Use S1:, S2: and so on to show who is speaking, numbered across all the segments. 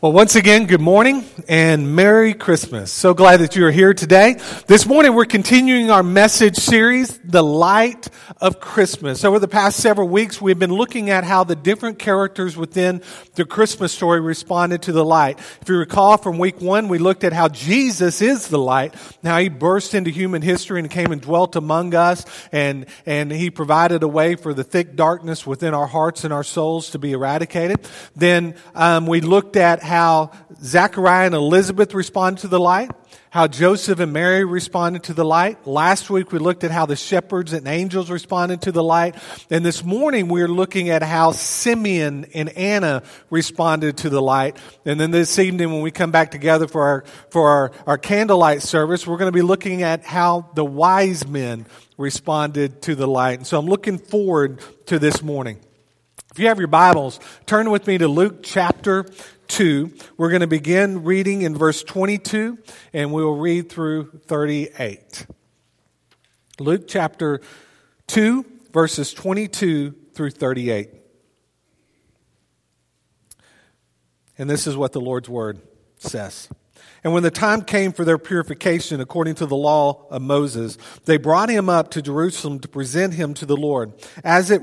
S1: Well, once again, good morning and Merry Christmas. So glad that you are here today. This morning, we're continuing our message series, The Light of Christmas. Over the past several weeks, we've been looking at how the different characters within the Christmas story responded to the light. If you recall from week one, we looked at how Jesus is the light, how he burst into human history and came and dwelt among us, and, and he provided a way for the thick darkness within our hearts and our souls to be eradicated. Then um, we looked at how Zachariah and Elizabeth responded to the light, how Joseph and Mary responded to the light. Last week we looked at how the shepherds and angels responded to the light. And this morning we're looking at how Simeon and Anna responded to the light. And then this evening when we come back together for our, for our, our candlelight service, we're going to be looking at how the wise men responded to the light. And so I'm looking forward to this morning. If you have your Bibles, turn with me to Luke chapter 2. We're going to begin reading in verse 22 and we'll read through 38. Luke chapter 2, verses 22 through 38. And this is what the Lord's word says. And when the time came for their purification according to the law of Moses, they brought him up to Jerusalem to present him to the Lord, as it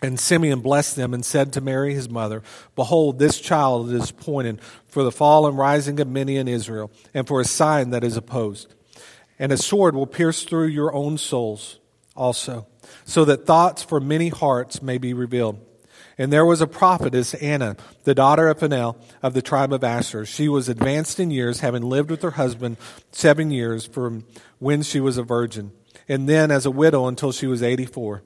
S1: And Simeon blessed them and said to Mary his mother, Behold, this child is appointed for the fall and rising of many in Israel, and for a sign that is opposed. And a sword will pierce through your own souls also, so that thoughts for many hearts may be revealed. And there was a prophetess, Anna, the daughter of Phanuel of the tribe of Asher. She was advanced in years, having lived with her husband seven years from when she was a virgin, and then as a widow until she was 84.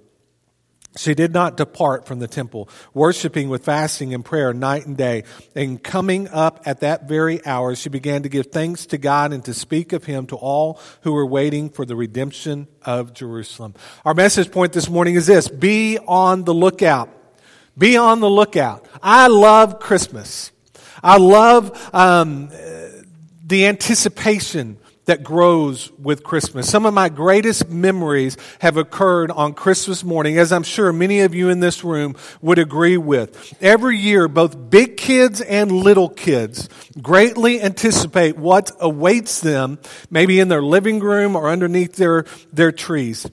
S1: She did not depart from the temple, worshiping with fasting and prayer night and day. And coming up at that very hour, she began to give thanks to God and to speak of Him to all who were waiting for the redemption of Jerusalem. Our message point this morning is this be on the lookout. Be on the lookout. I love Christmas. I love um, the anticipation that grows with Christmas. Some of my greatest memories have occurred on Christmas morning, as I'm sure many of you in this room would agree with. Every year, both big kids and little kids greatly anticipate what awaits them, maybe in their living room or underneath their, their trees.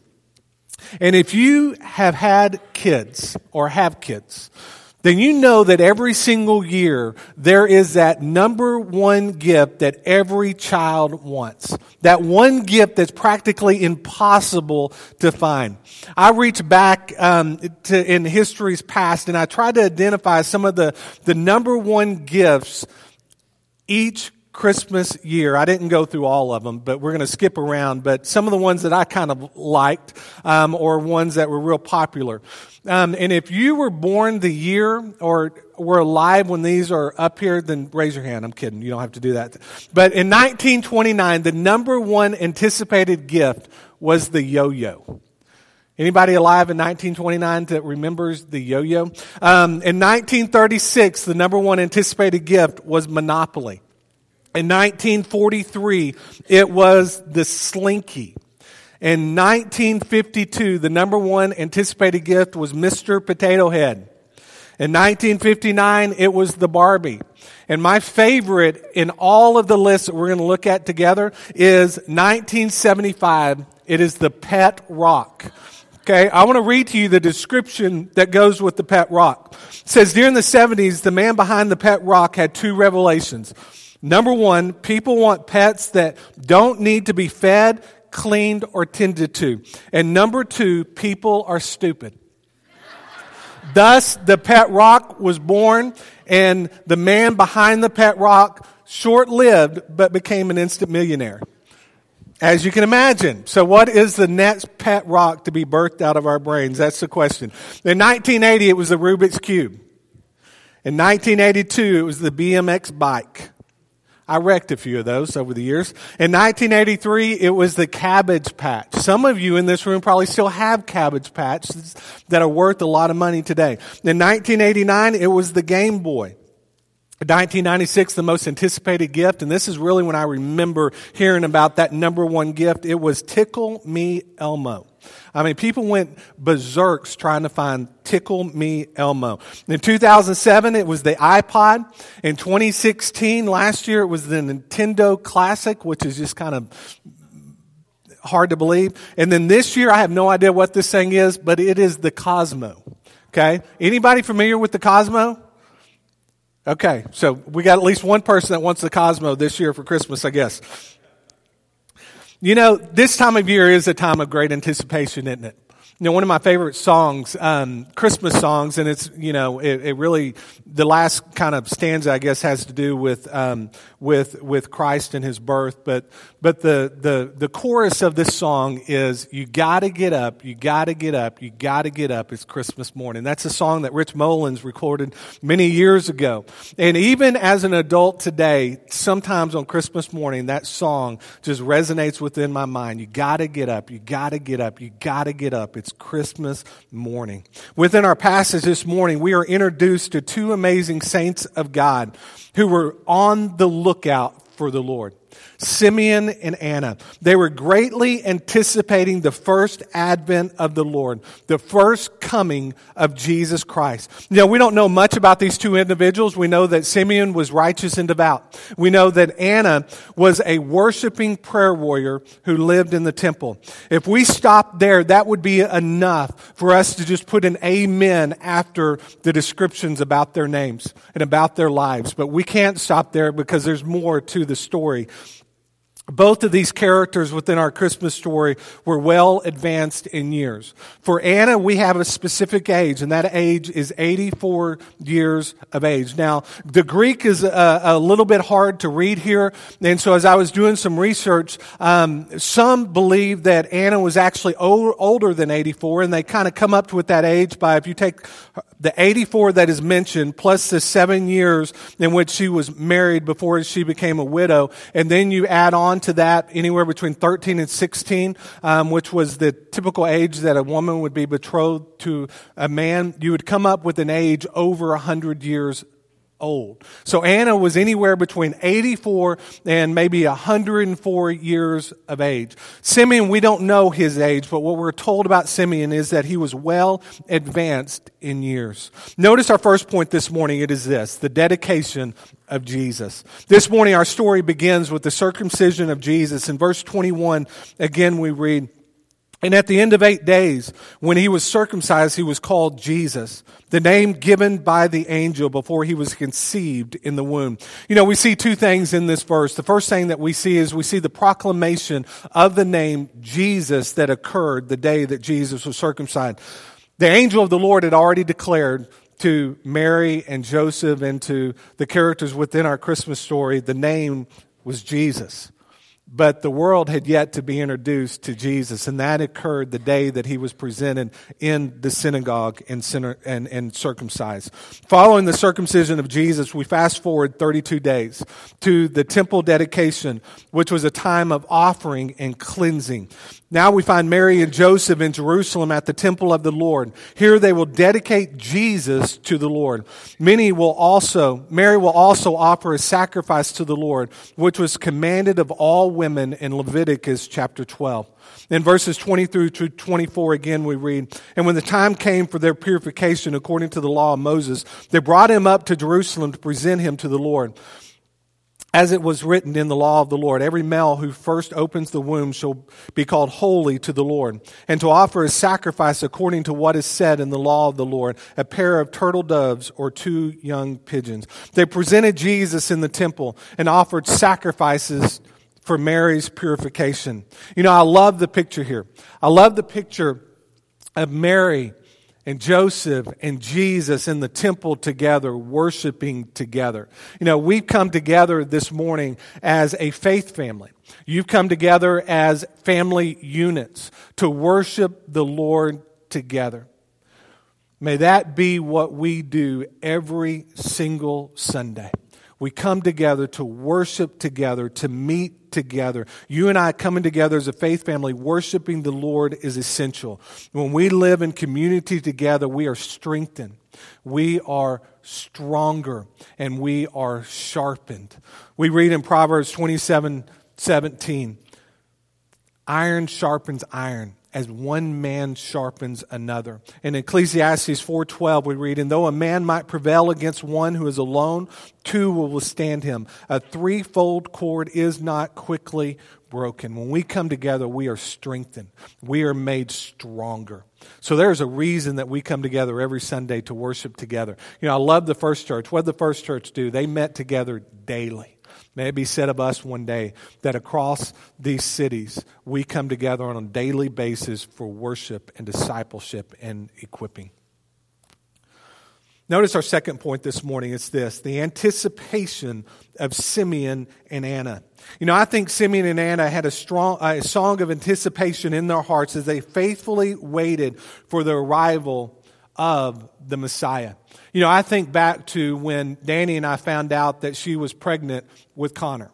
S1: And if you have had kids or have kids, then you know that every single year there is that number one gift that every child wants. That one gift that's practically impossible to find. I reach back um, to in history's past and I try to identify some of the, the number one gifts each Christmas year. I didn't go through all of them, but we're going to skip around. But some of the ones that I kind of liked, um, or ones that were real popular. Um, and if you were born the year or were alive when these are up here, then raise your hand. I'm kidding. You don't have to do that. But in 1929, the number one anticipated gift was the yo-yo. Anybody alive in 1929 that remembers the yo-yo? Um, in 1936, the number one anticipated gift was Monopoly. In 1943, it was the Slinky. In 1952, the number one anticipated gift was Mr. Potato Head. In 1959, it was the Barbie. And my favorite in all of the lists that we're going to look at together is 1975. It is the Pet Rock. Okay, I want to read to you the description that goes with the pet rock. It says during the 70s, the man behind the pet rock had two revelations. Number one, people want pets that don't need to be fed, cleaned, or tended to. And number two, people are stupid. Thus, the pet rock was born, and the man behind the pet rock, short lived, but became an instant millionaire. As you can imagine. So, what is the next pet rock to be birthed out of our brains? That's the question. In 1980, it was the Rubik's Cube. In 1982, it was the BMX bike. I wrecked a few of those over the years. In 1983, it was the Cabbage Patch. Some of you in this room probably still have Cabbage Patches that are worth a lot of money today. In 1989, it was the Game Boy. 1996, the most anticipated gift, and this is really when I remember hearing about that number one gift. It was Tickle Me Elmo. I mean, people went berserks trying to find Tickle Me Elmo. In 2007, it was the iPod. In 2016, last year, it was the Nintendo Classic, which is just kind of hard to believe. And then this year, I have no idea what this thing is, but it is the Cosmo. Okay? Anybody familiar with the Cosmo? Okay, so we got at least one person that wants the Cosmo this year for Christmas, I guess. You know, this time of year is a time of great anticipation, isn't it? You know, one of my favorite songs, um, Christmas songs, and it's, you know, it, it, really, the last kind of stanza, I guess, has to do with, um, with, with Christ and his birth. But, but the, the, the chorus of this song is, you gotta get up, you gotta get up, you gotta get up. It's Christmas morning. That's a song that Rich Mullins recorded many years ago. And even as an adult today, sometimes on Christmas morning, that song just resonates within my mind. You gotta get up, you gotta get up, you gotta get up. It's Christmas morning. Within our passage this morning, we are introduced to two amazing saints of God who were on the lookout for the Lord. Simeon and Anna. They were greatly anticipating the first advent of the Lord, the first coming of Jesus Christ. Now, we don't know much about these two individuals. We know that Simeon was righteous and devout. We know that Anna was a worshiping prayer warrior who lived in the temple. If we stop there, that would be enough for us to just put an amen after the descriptions about their names and about their lives. But we can't stop there because there's more to the story both of these characters within our Christmas story were well advanced in years. For Anna, we have a specific age, and that age is 84 years of age. Now, the Greek is a, a little bit hard to read here, and so as I was doing some research, um, some believe that Anna was actually old, older than 84, and they kind of come up with that age by if you take the 84 that is mentioned plus the seven years in which she was married before she became a widow, and then you add on to that anywhere between 13 and 16, um, which was the typical age that a woman would be betrothed to a man, you would come up with an age over 100 years old. So Anna was anywhere between 84 and maybe 104 years of age. Simeon, we don't know his age, but what we're told about Simeon is that he was well advanced in years. Notice our first point this morning. It is this, the dedication of Jesus. This morning our story begins with the circumcision of Jesus. In verse 21, again we read, and at the end of eight days, when he was circumcised, he was called Jesus, the name given by the angel before he was conceived in the womb. You know, we see two things in this verse. The first thing that we see is we see the proclamation of the name Jesus that occurred the day that Jesus was circumcised. The angel of the Lord had already declared to Mary and Joseph and to the characters within our Christmas story, the name was Jesus. But the world had yet to be introduced to Jesus, and that occurred the day that he was presented in the synagogue and, and, and circumcised. Following the circumcision of Jesus, we fast forward 32 days to the temple dedication, which was a time of offering and cleansing. Now we find Mary and Joseph in Jerusalem at the temple of the Lord. Here they will dedicate Jesus to the Lord. Many will also, Mary will also offer a sacrifice to the Lord, which was commanded of all women in Leviticus chapter 12. In verses 20 through 24 again we read, And when the time came for their purification according to the law of Moses, they brought him up to Jerusalem to present him to the Lord. As it was written in the law of the Lord, every male who first opens the womb shall be called holy to the Lord, and to offer a sacrifice according to what is said in the law of the Lord, a pair of turtle doves or two young pigeons. They presented Jesus in the temple and offered sacrifices for Mary's purification. You know, I love the picture here. I love the picture of Mary and Joseph and Jesus in the temple together, worshiping together. You know, we've come together this morning as a faith family. You've come together as family units to worship the Lord together. May that be what we do every single Sunday. We come together to worship together, to meet together. You and I coming together as a faith family, worshiping the Lord is essential. When we live in community together, we are strengthened. We are stronger and we are sharpened. We read in Proverbs 27 17, iron sharpens iron as one man sharpens another. In Ecclesiastes 4:12 we read, "And though a man might prevail against one who is alone, two will withstand him. A threefold cord is not quickly broken." When we come together, we are strengthened. We are made stronger. So there's a reason that we come together every Sunday to worship together. You know, I love the first church. What did the first church do? They met together daily. May it be said of us one day that across these cities, we come together on a daily basis for worship and discipleship and equipping. Notice our second point this morning is this the anticipation of Simeon and Anna. You know, I think Simeon and Anna had a strong a song of anticipation in their hearts as they faithfully waited for the arrival of the Messiah. You know, I think back to when Danny and I found out that she was pregnant with Connor.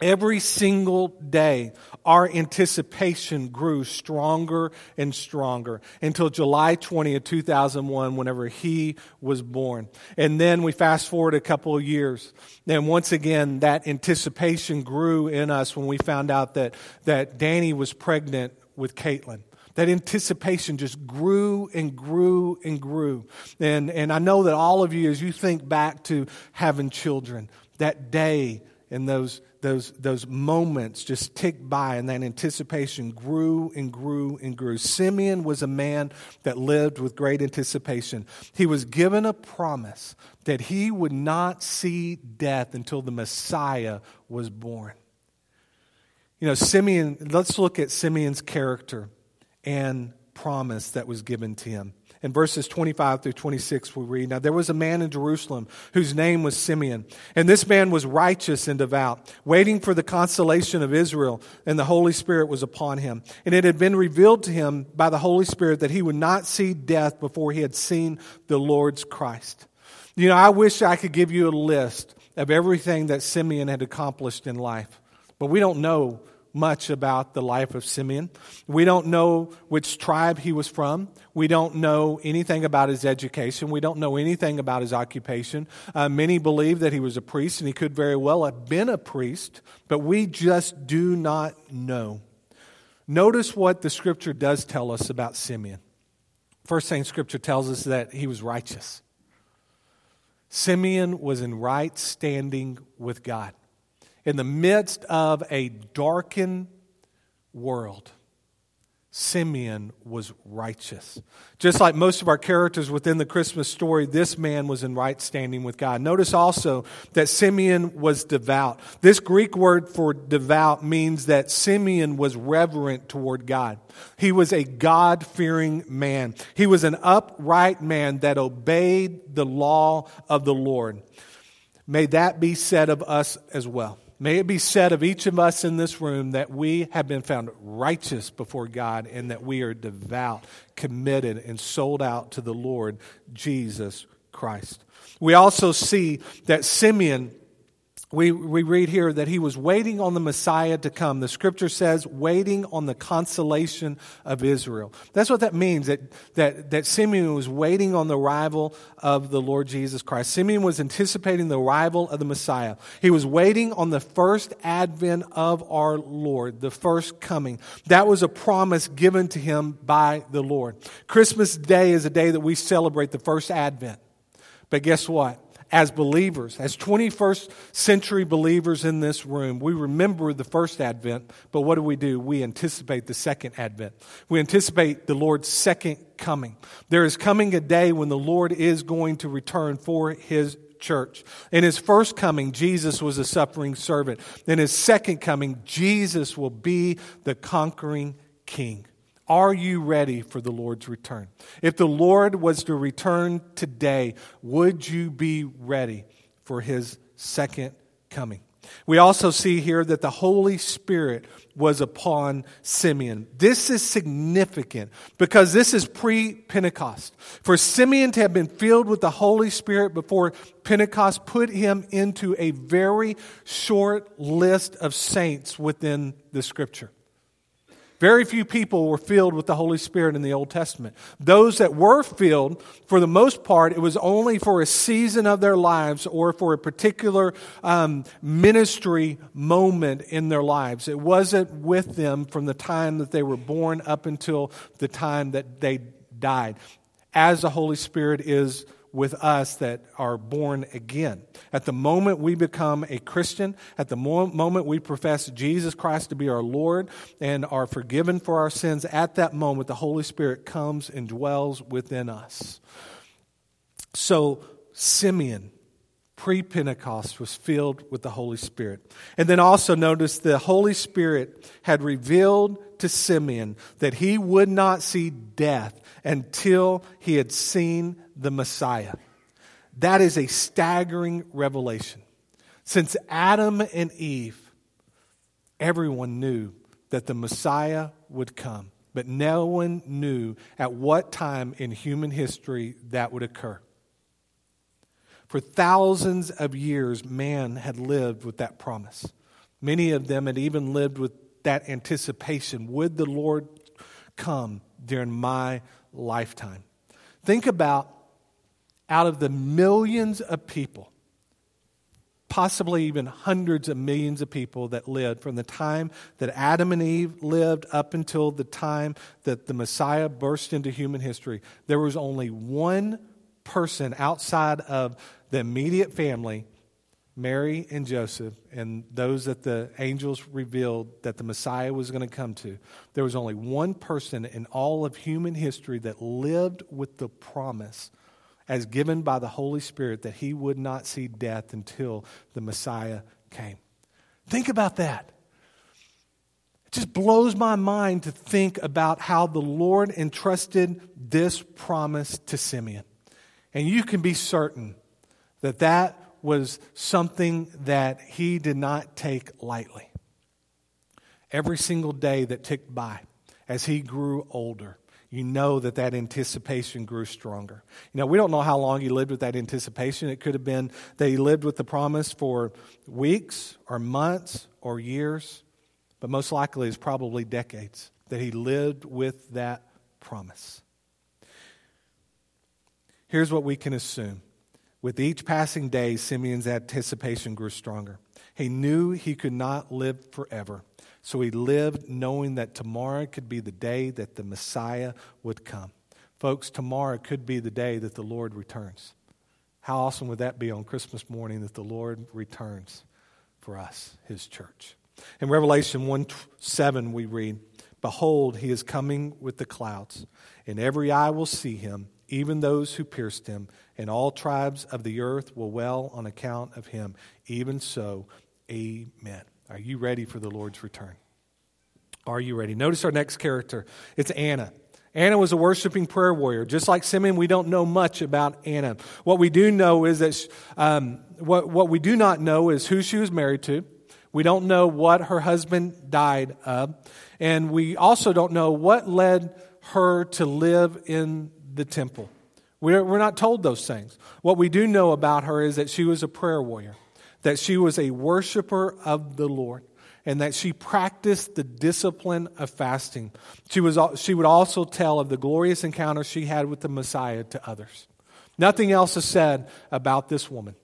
S1: Every single day, our anticipation grew stronger and stronger until July 20th, 2001, whenever he was born. And then we fast forward a couple of years. And once again, that anticipation grew in us when we found out that, that Danny was pregnant with Caitlin. That anticipation just grew and grew and grew. And, and I know that all of you, as you think back to having children, that day and those, those, those moments just ticked by, and that anticipation grew and grew and grew. Simeon was a man that lived with great anticipation. He was given a promise that he would not see death until the Messiah was born. You know, Simeon, let's look at Simeon's character and promise that was given to him. In verses 25 through 26, we read Now there was a man in Jerusalem whose name was Simeon, and this man was righteous and devout, waiting for the consolation of Israel, and the Holy Spirit was upon him. And it had been revealed to him by the Holy Spirit that he would not see death before he had seen the Lord's Christ. You know, I wish I could give you a list of everything that Simeon had accomplished in life, but we don't know much about the life of Simeon. We don't know which tribe he was from. We don't know anything about his education. We don't know anything about his occupation. Uh, many believe that he was a priest, and he could very well have been a priest, but we just do not know. Notice what the scripture does tell us about Simeon. First thing scripture tells us that he was righteous. Simeon was in right standing with God in the midst of a darkened world, Simeon was righteous. Just like most of our characters within the Christmas story, this man was in right standing with God. Notice also that Simeon was devout. This Greek word for devout means that Simeon was reverent toward God. He was a God fearing man. He was an upright man that obeyed the law of the Lord. May that be said of us as well. May it be said of each of us in this room that we have been found righteous before God and that we are devout, committed, and sold out to the Lord Jesus Christ. We also see that Simeon we, we read here that he was waiting on the Messiah to come. The scripture says, waiting on the consolation of Israel. That's what that means, that, that, that Simeon was waiting on the arrival of the Lord Jesus Christ. Simeon was anticipating the arrival of the Messiah. He was waiting on the first advent of our Lord, the first coming. That was a promise given to him by the Lord. Christmas Day is a day that we celebrate the first advent. But guess what? As believers, as 21st century believers in this room, we remember the first advent, but what do we do? We anticipate the second advent. We anticipate the Lord's second coming. There is coming a day when the Lord is going to return for his church. In his first coming, Jesus was a suffering servant. In his second coming, Jesus will be the conquering king. Are you ready for the Lord's return? If the Lord was to return today, would you be ready for his second coming? We also see here that the Holy Spirit was upon Simeon. This is significant because this is pre Pentecost. For Simeon to have been filled with the Holy Spirit before Pentecost put him into a very short list of saints within the scripture. Very few people were filled with the Holy Spirit in the Old Testament. Those that were filled, for the most part, it was only for a season of their lives or for a particular um, ministry moment in their lives. It wasn't with them from the time that they were born up until the time that they died, as the Holy Spirit is with us that are born again. At the moment we become a Christian, at the moment we profess Jesus Christ to be our Lord and are forgiven for our sins, at that moment the Holy Spirit comes and dwells within us. So, Simeon, pre Pentecost, was filled with the Holy Spirit. And then also notice the Holy Spirit had revealed to Simeon that he would not see death until he had seen the Messiah. That is a staggering revelation. Since Adam and Eve, everyone knew that the Messiah would come, but no one knew at what time in human history that would occur. For thousands of years, man had lived with that promise. Many of them had even lived with that anticipation. Would the Lord come during my lifetime? Think about out of the millions of people, possibly even hundreds of millions of people that lived from the time that Adam and Eve lived up until the time that the Messiah burst into human history, there was only one person outside of the immediate family, Mary and Joseph, and those that the angels revealed that the Messiah was going to come to. There was only one person in all of human history that lived with the promise as given by the Holy Spirit that he would not see death until the Messiah came. Think about that. It just blows my mind to think about how the Lord entrusted this promise to Simeon. And you can be certain that that was something that he did not take lightly. Every single day that ticked by as he grew older, you know that that anticipation grew stronger. You know, we don't know how long he lived with that anticipation. It could have been that he lived with the promise for weeks or months or years, but most likely it's probably decades that he lived with that promise. Here's what we can assume. With each passing day, Simeon's anticipation grew stronger. He knew he could not live forever. So he lived knowing that tomorrow could be the day that the Messiah would come. Folks, tomorrow could be the day that the Lord returns. How awesome would that be on Christmas morning that the Lord returns for us, his church? In Revelation 1 7, we read, Behold, he is coming with the clouds, and every eye will see him, even those who pierced him, and all tribes of the earth will well on account of him. Even so, amen. Are you ready for the Lord's return? Are you ready? Notice our next character. It's Anna. Anna was a worshiping prayer warrior. Just like Simeon, we don't know much about Anna. What we do know is that, um, what, what we do not know is who she was married to. We don't know what her husband died of. And we also don't know what led her to live in the temple. We're, we're not told those things. What we do know about her is that she was a prayer warrior that she was a worshiper of the Lord and that she practiced the discipline of fasting. She, was, she would also tell of the glorious encounter she had with the Messiah to others. Nothing else is said about this woman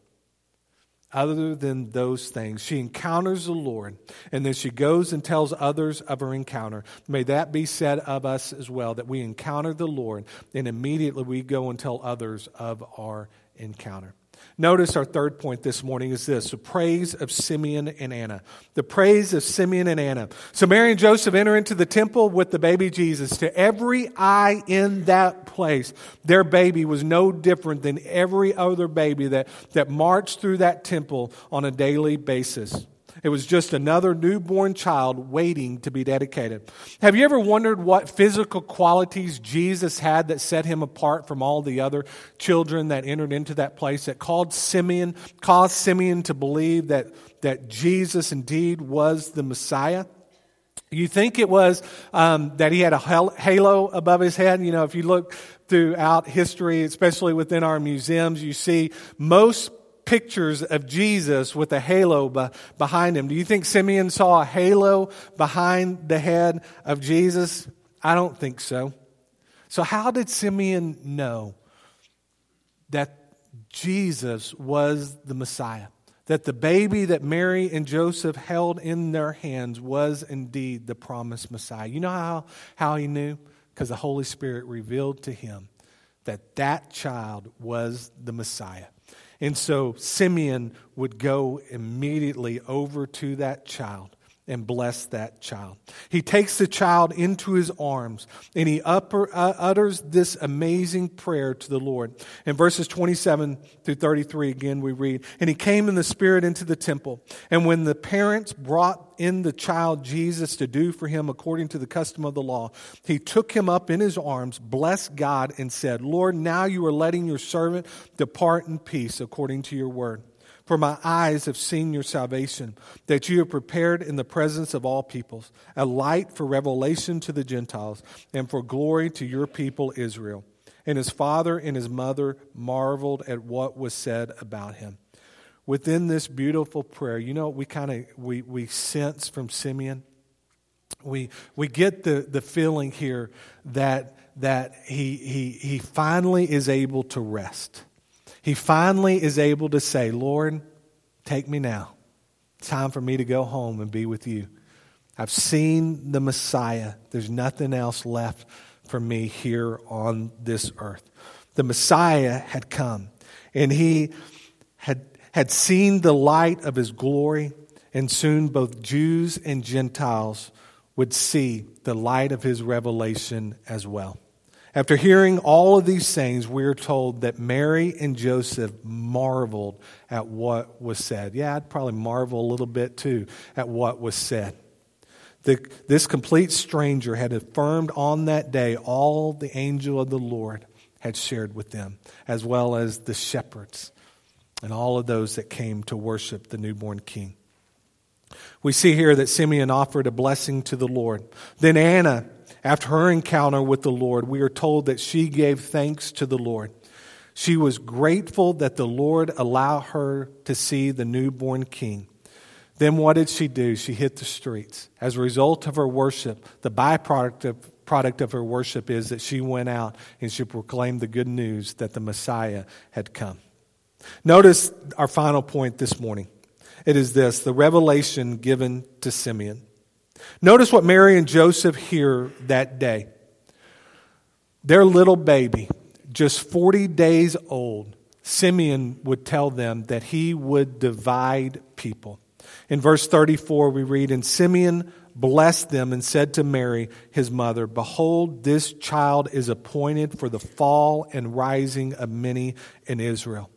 S1: other than those things. She encounters the Lord, and then she goes and tells others of her encounter. May that be said of us as well, that we encounter the Lord, and immediately we go and tell others of our encounter. Notice our third point this morning is this the praise of Simeon and Anna. The praise of Simeon and Anna. So Mary and Joseph enter into the temple with the baby Jesus. To every eye in that place, their baby was no different than every other baby that, that marched through that temple on a daily basis. It was just another newborn child waiting to be dedicated. Have you ever wondered what physical qualities Jesus had that set him apart from all the other children that entered into that place that called Simeon, caused Simeon to believe that, that Jesus indeed was the Messiah? You think it was um, that he had a halo above his head? You know, if you look throughout history, especially within our museums, you see most pictures of Jesus with a halo be- behind him. Do you think Simeon saw a halo behind the head of Jesus? I don't think so. So, how did Simeon know that Jesus was the Messiah? That the baby that Mary and Joseph held in their hands was indeed the promised Messiah. You know how, how he knew? Because the Holy Spirit revealed to him that that child was the Messiah. And so Simeon would go immediately over to that child and bless that child. He takes the child into his arms and he upper, uh, utters this amazing prayer to the Lord. In verses 27 through 33, again, we read, And he came in the Spirit into the temple. And when the parents brought in the child Jesus to do for him according to the custom of the law, he took him up in his arms, blessed God, and said, Lord, now you are letting your servant depart in peace according to your word. For my eyes have seen your salvation, that you have prepared in the presence of all peoples, a light for revelation to the Gentiles, and for glory to your people Israel. And his father and his mother marveled at what was said about him. Within this beautiful prayer, you know we kind of we, we sense from Simeon? We we get the, the feeling here that that he he he finally is able to rest he finally is able to say, Lord, take me now. It's time for me to go home and be with you. I've seen the Messiah. There's nothing else left for me here on this earth. The Messiah had come, and he had, had seen the light of his glory, and soon both Jews and Gentiles would see the light of his revelation as well. After hearing all of these things, we are told that Mary and Joseph marveled at what was said. Yeah, I'd probably marvel a little bit too at what was said. The, this complete stranger had affirmed on that day all the angel of the Lord had shared with them, as well as the shepherds and all of those that came to worship the newborn king. We see here that Simeon offered a blessing to the Lord. Then Anna after her encounter with the Lord, we are told that she gave thanks to the Lord. She was grateful that the Lord allowed her to see the newborn king. Then what did she do? She hit the streets. As a result of her worship, the byproduct of, product of her worship is that she went out and she proclaimed the good news that the Messiah had come. Notice our final point this morning. It is this the revelation given to Simeon. Notice what Mary and Joseph hear that day. Their little baby, just 40 days old, Simeon would tell them that he would divide people. In verse 34, we read, And Simeon blessed them and said to Mary, his mother, Behold, this child is appointed for the fall and rising of many in Israel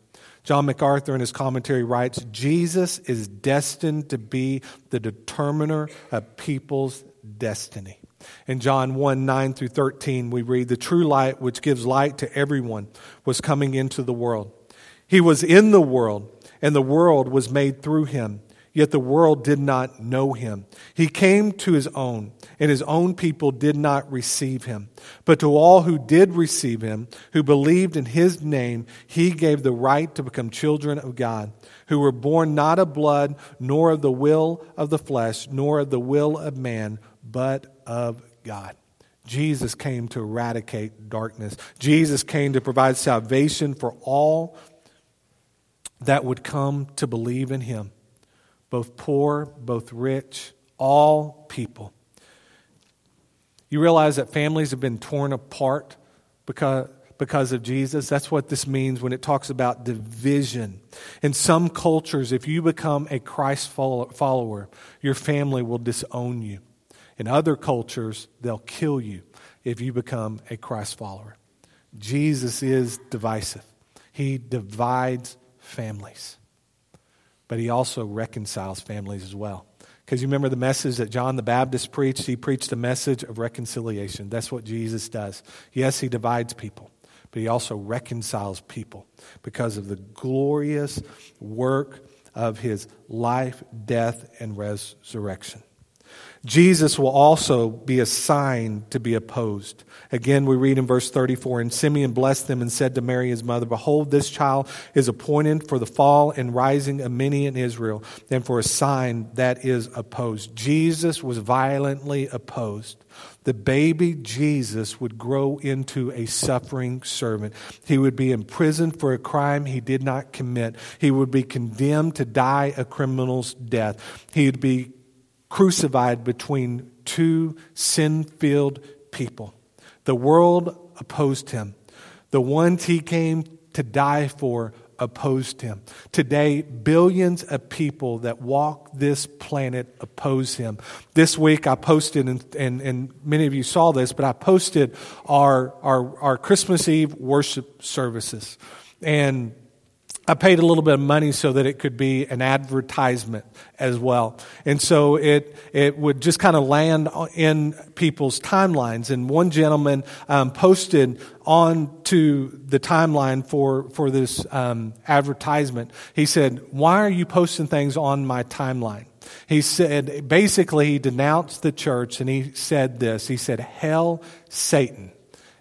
S1: John MacArthur in his commentary writes Jesus is destined to be the determiner of people's destiny. In John 1 9 through 13, we read, The true light, which gives light to everyone, was coming into the world. He was in the world, and the world was made through him Yet the world did not know him. He came to his own, and his own people did not receive him. But to all who did receive him, who believed in his name, he gave the right to become children of God, who were born not of blood, nor of the will of the flesh, nor of the will of man, but of God. Jesus came to eradicate darkness. Jesus came to provide salvation for all that would come to believe in him both poor, both rich, all people. You realize that families have been torn apart because, because of Jesus. That's what this means when it talks about division. In some cultures, if you become a Christ follower, your family will disown you. In other cultures, they'll kill you if you become a Christ follower. Jesus is divisive, he divides families, but he also reconciles families as well. Because you remember the message that John the Baptist preached? He preached a message of reconciliation. That's what Jesus does. Yes, he divides people, but he also reconciles people because of the glorious work of his life, death, and resurrection. Jesus will also be a sign to be opposed. Again, we read in verse 34 And Simeon blessed them and said to Mary his mother, Behold, this child is appointed for the fall and rising of many in Israel, and for a sign that is opposed. Jesus was violently opposed. The baby Jesus would grow into a suffering servant. He would be imprisoned for a crime he did not commit. He would be condemned to die a criminal's death. He would be crucified between two sin filled people. The world opposed him. The ones he came to die for opposed him. Today, billions of people that walk this planet oppose him. This week, I posted, and, and, and many of you saw this, but I posted our, our, our Christmas Eve worship services. And I paid a little bit of money so that it could be an advertisement as well. And so it, it would just kind of land in people's timelines. And one gentleman um, posted on to the timeline for, for this um, advertisement. He said, Why are you posting things on my timeline? He said, basically, he denounced the church and he said this. He said, Hell, Satan,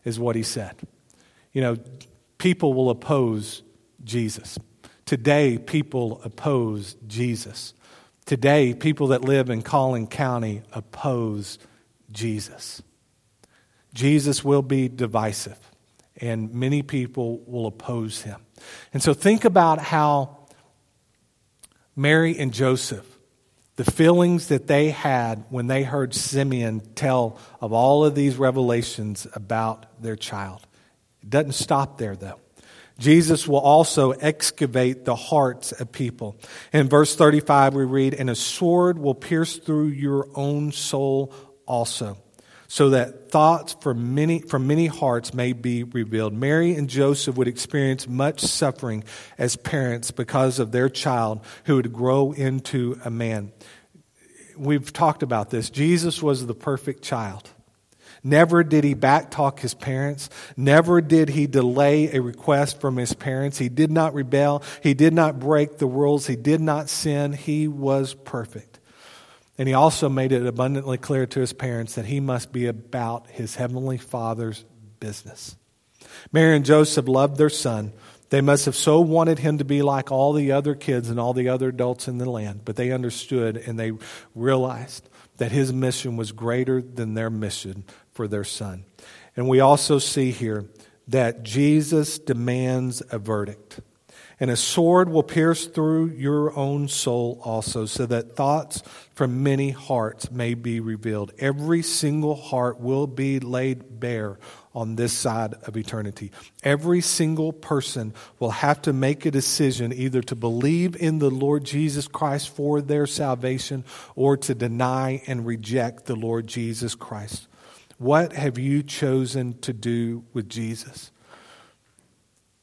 S1: is what he said. You know, people will oppose Jesus. Today, people oppose Jesus. Today, people that live in Collin County oppose Jesus. Jesus will be divisive, and many people will oppose him. And so, think about how Mary and Joseph, the feelings that they had when they heard Simeon tell of all of these revelations about their child. It doesn't stop there, though. Jesus will also excavate the hearts of people. In verse 35, we read, And a sword will pierce through your own soul also, so that thoughts from many, from many hearts may be revealed. Mary and Joseph would experience much suffering as parents because of their child who would grow into a man. We've talked about this. Jesus was the perfect child. Never did he backtalk his parents. Never did he delay a request from his parents. He did not rebel. He did not break the rules. He did not sin. He was perfect. And he also made it abundantly clear to his parents that he must be about his heavenly father's business. Mary and Joseph loved their son. They must have so wanted him to be like all the other kids and all the other adults in the land, but they understood and they realized that his mission was greater than their mission for their son. And we also see here that Jesus demands a verdict. And a sword will pierce through your own soul also, so that thoughts from many hearts may be revealed. Every single heart will be laid bare on this side of eternity. Every single person will have to make a decision either to believe in the Lord Jesus Christ for their salvation or to deny and reject the Lord Jesus Christ. What have you chosen to do with Jesus?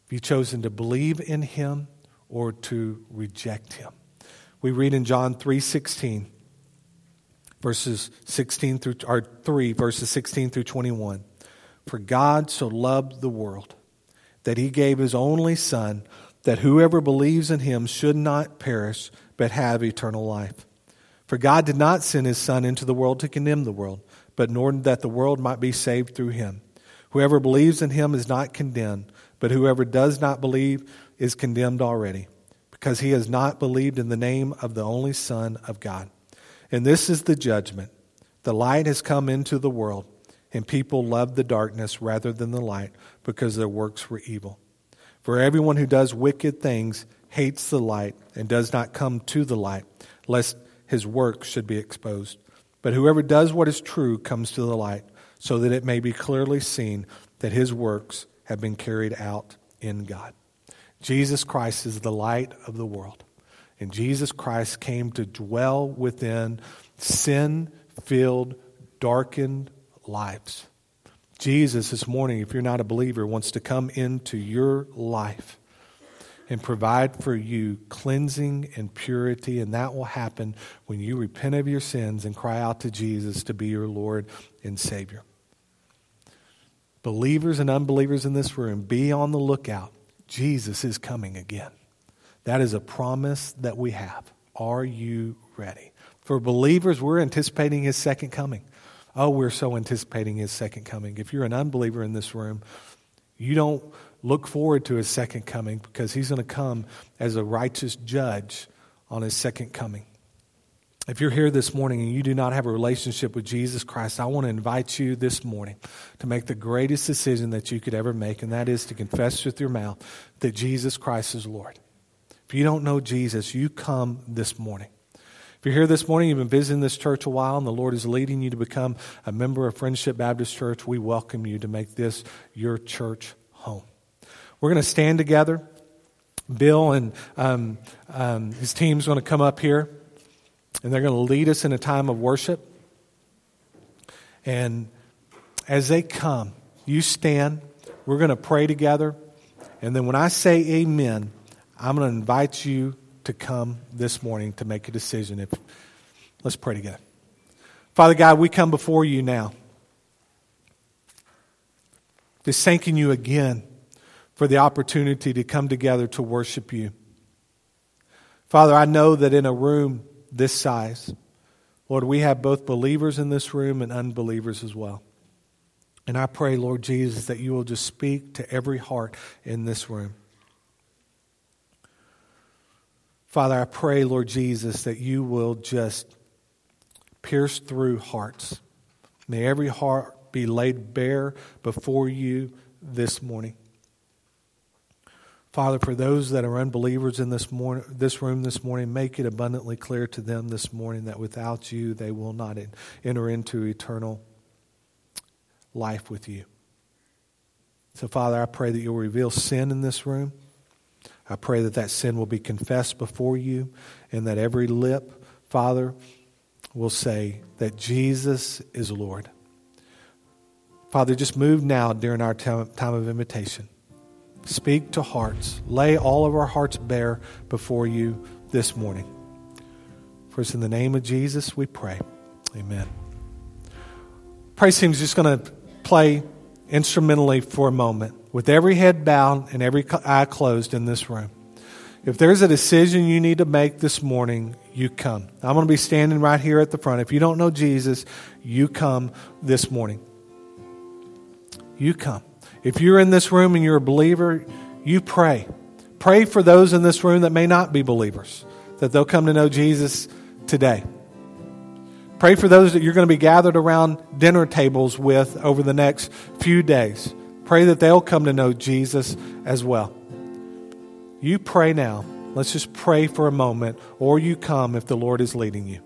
S1: Have you chosen to believe in him or to reject him? We read in John 3:16 verses 16 through or 3 verses 16 through 21. For God so loved the world that he gave his only son that whoever believes in him should not perish but have eternal life. For God did not send his son into the world to condemn the world, but in order that the world might be saved through him. Whoever believes in him is not condemned, but whoever does not believe is condemned already, because he has not believed in the name of the only Son of God. And this is the judgment. The light has come into the world, and people love the darkness rather than the light, because their works were evil. For everyone who does wicked things hates the light and does not come to the light, lest his works should be exposed. But whoever does what is true comes to the light, so that it may be clearly seen that his works have been carried out in God. Jesus Christ is the light of the world. And Jesus Christ came to dwell within sin filled, darkened lives. Jesus, this morning, if you're not a believer, wants to come into your life and provide for you cleansing and purity, and that will happen when you repent of your sins and cry out to Jesus to be your Lord and Savior. Believers and unbelievers in this room, be on the lookout. Jesus is coming again. That is a promise that we have. Are you ready? For believers, we're anticipating his second coming. Oh, we're so anticipating his second coming. If you're an unbeliever in this room, you don't look forward to his second coming because he's going to come as a righteous judge on his second coming. If you're here this morning and you do not have a relationship with Jesus Christ, I want to invite you this morning to make the greatest decision that you could ever make, and that is to confess with your mouth that Jesus Christ is Lord. If you don't know Jesus, you come this morning. If you're here this morning, you've been visiting this church a while, and the Lord is leading you to become a member of Friendship Baptist Church, we welcome you to make this your church. We're going to stand together. Bill and um, um, his team's going to come up here, and they're going to lead us in a time of worship. And as they come, you stand. We're going to pray together. And then when I say amen, I'm going to invite you to come this morning to make a decision. If, let's pray together. Father God, we come before you now. Just thanking you again for the opportunity to come together to worship you. Father, I know that in a room this size, Lord, we have both believers in this room and unbelievers as well. And I pray, Lord Jesus, that you will just speak to every heart in this room. Father, I pray, Lord Jesus, that you will just pierce through hearts. May every heart be laid bare before you this morning. Father, for those that are unbelievers in this, morning, this room this morning, make it abundantly clear to them this morning that without you, they will not enter into eternal life with you. So, Father, I pray that you'll reveal sin in this room. I pray that that sin will be confessed before you and that every lip, Father, will say that Jesus is Lord. Father, just move now during our time of invitation. Speak to hearts. Lay all of our hearts bare before you this morning. For it's in the name of Jesus we pray. Amen. Praise team's just going to play instrumentally for a moment with every head bowed and every eye closed in this room. If there's a decision you need to make this morning, you come. I'm going to be standing right here at the front. If you don't know Jesus, you come this morning. You come. If you're in this room and you're a believer, you pray. Pray for those in this room that may not be believers, that they'll come to know Jesus today. Pray for those that you're going to be gathered around dinner tables with over the next few days. Pray that they'll come to know Jesus as well. You pray now. Let's just pray for a moment, or you come if the Lord is leading you.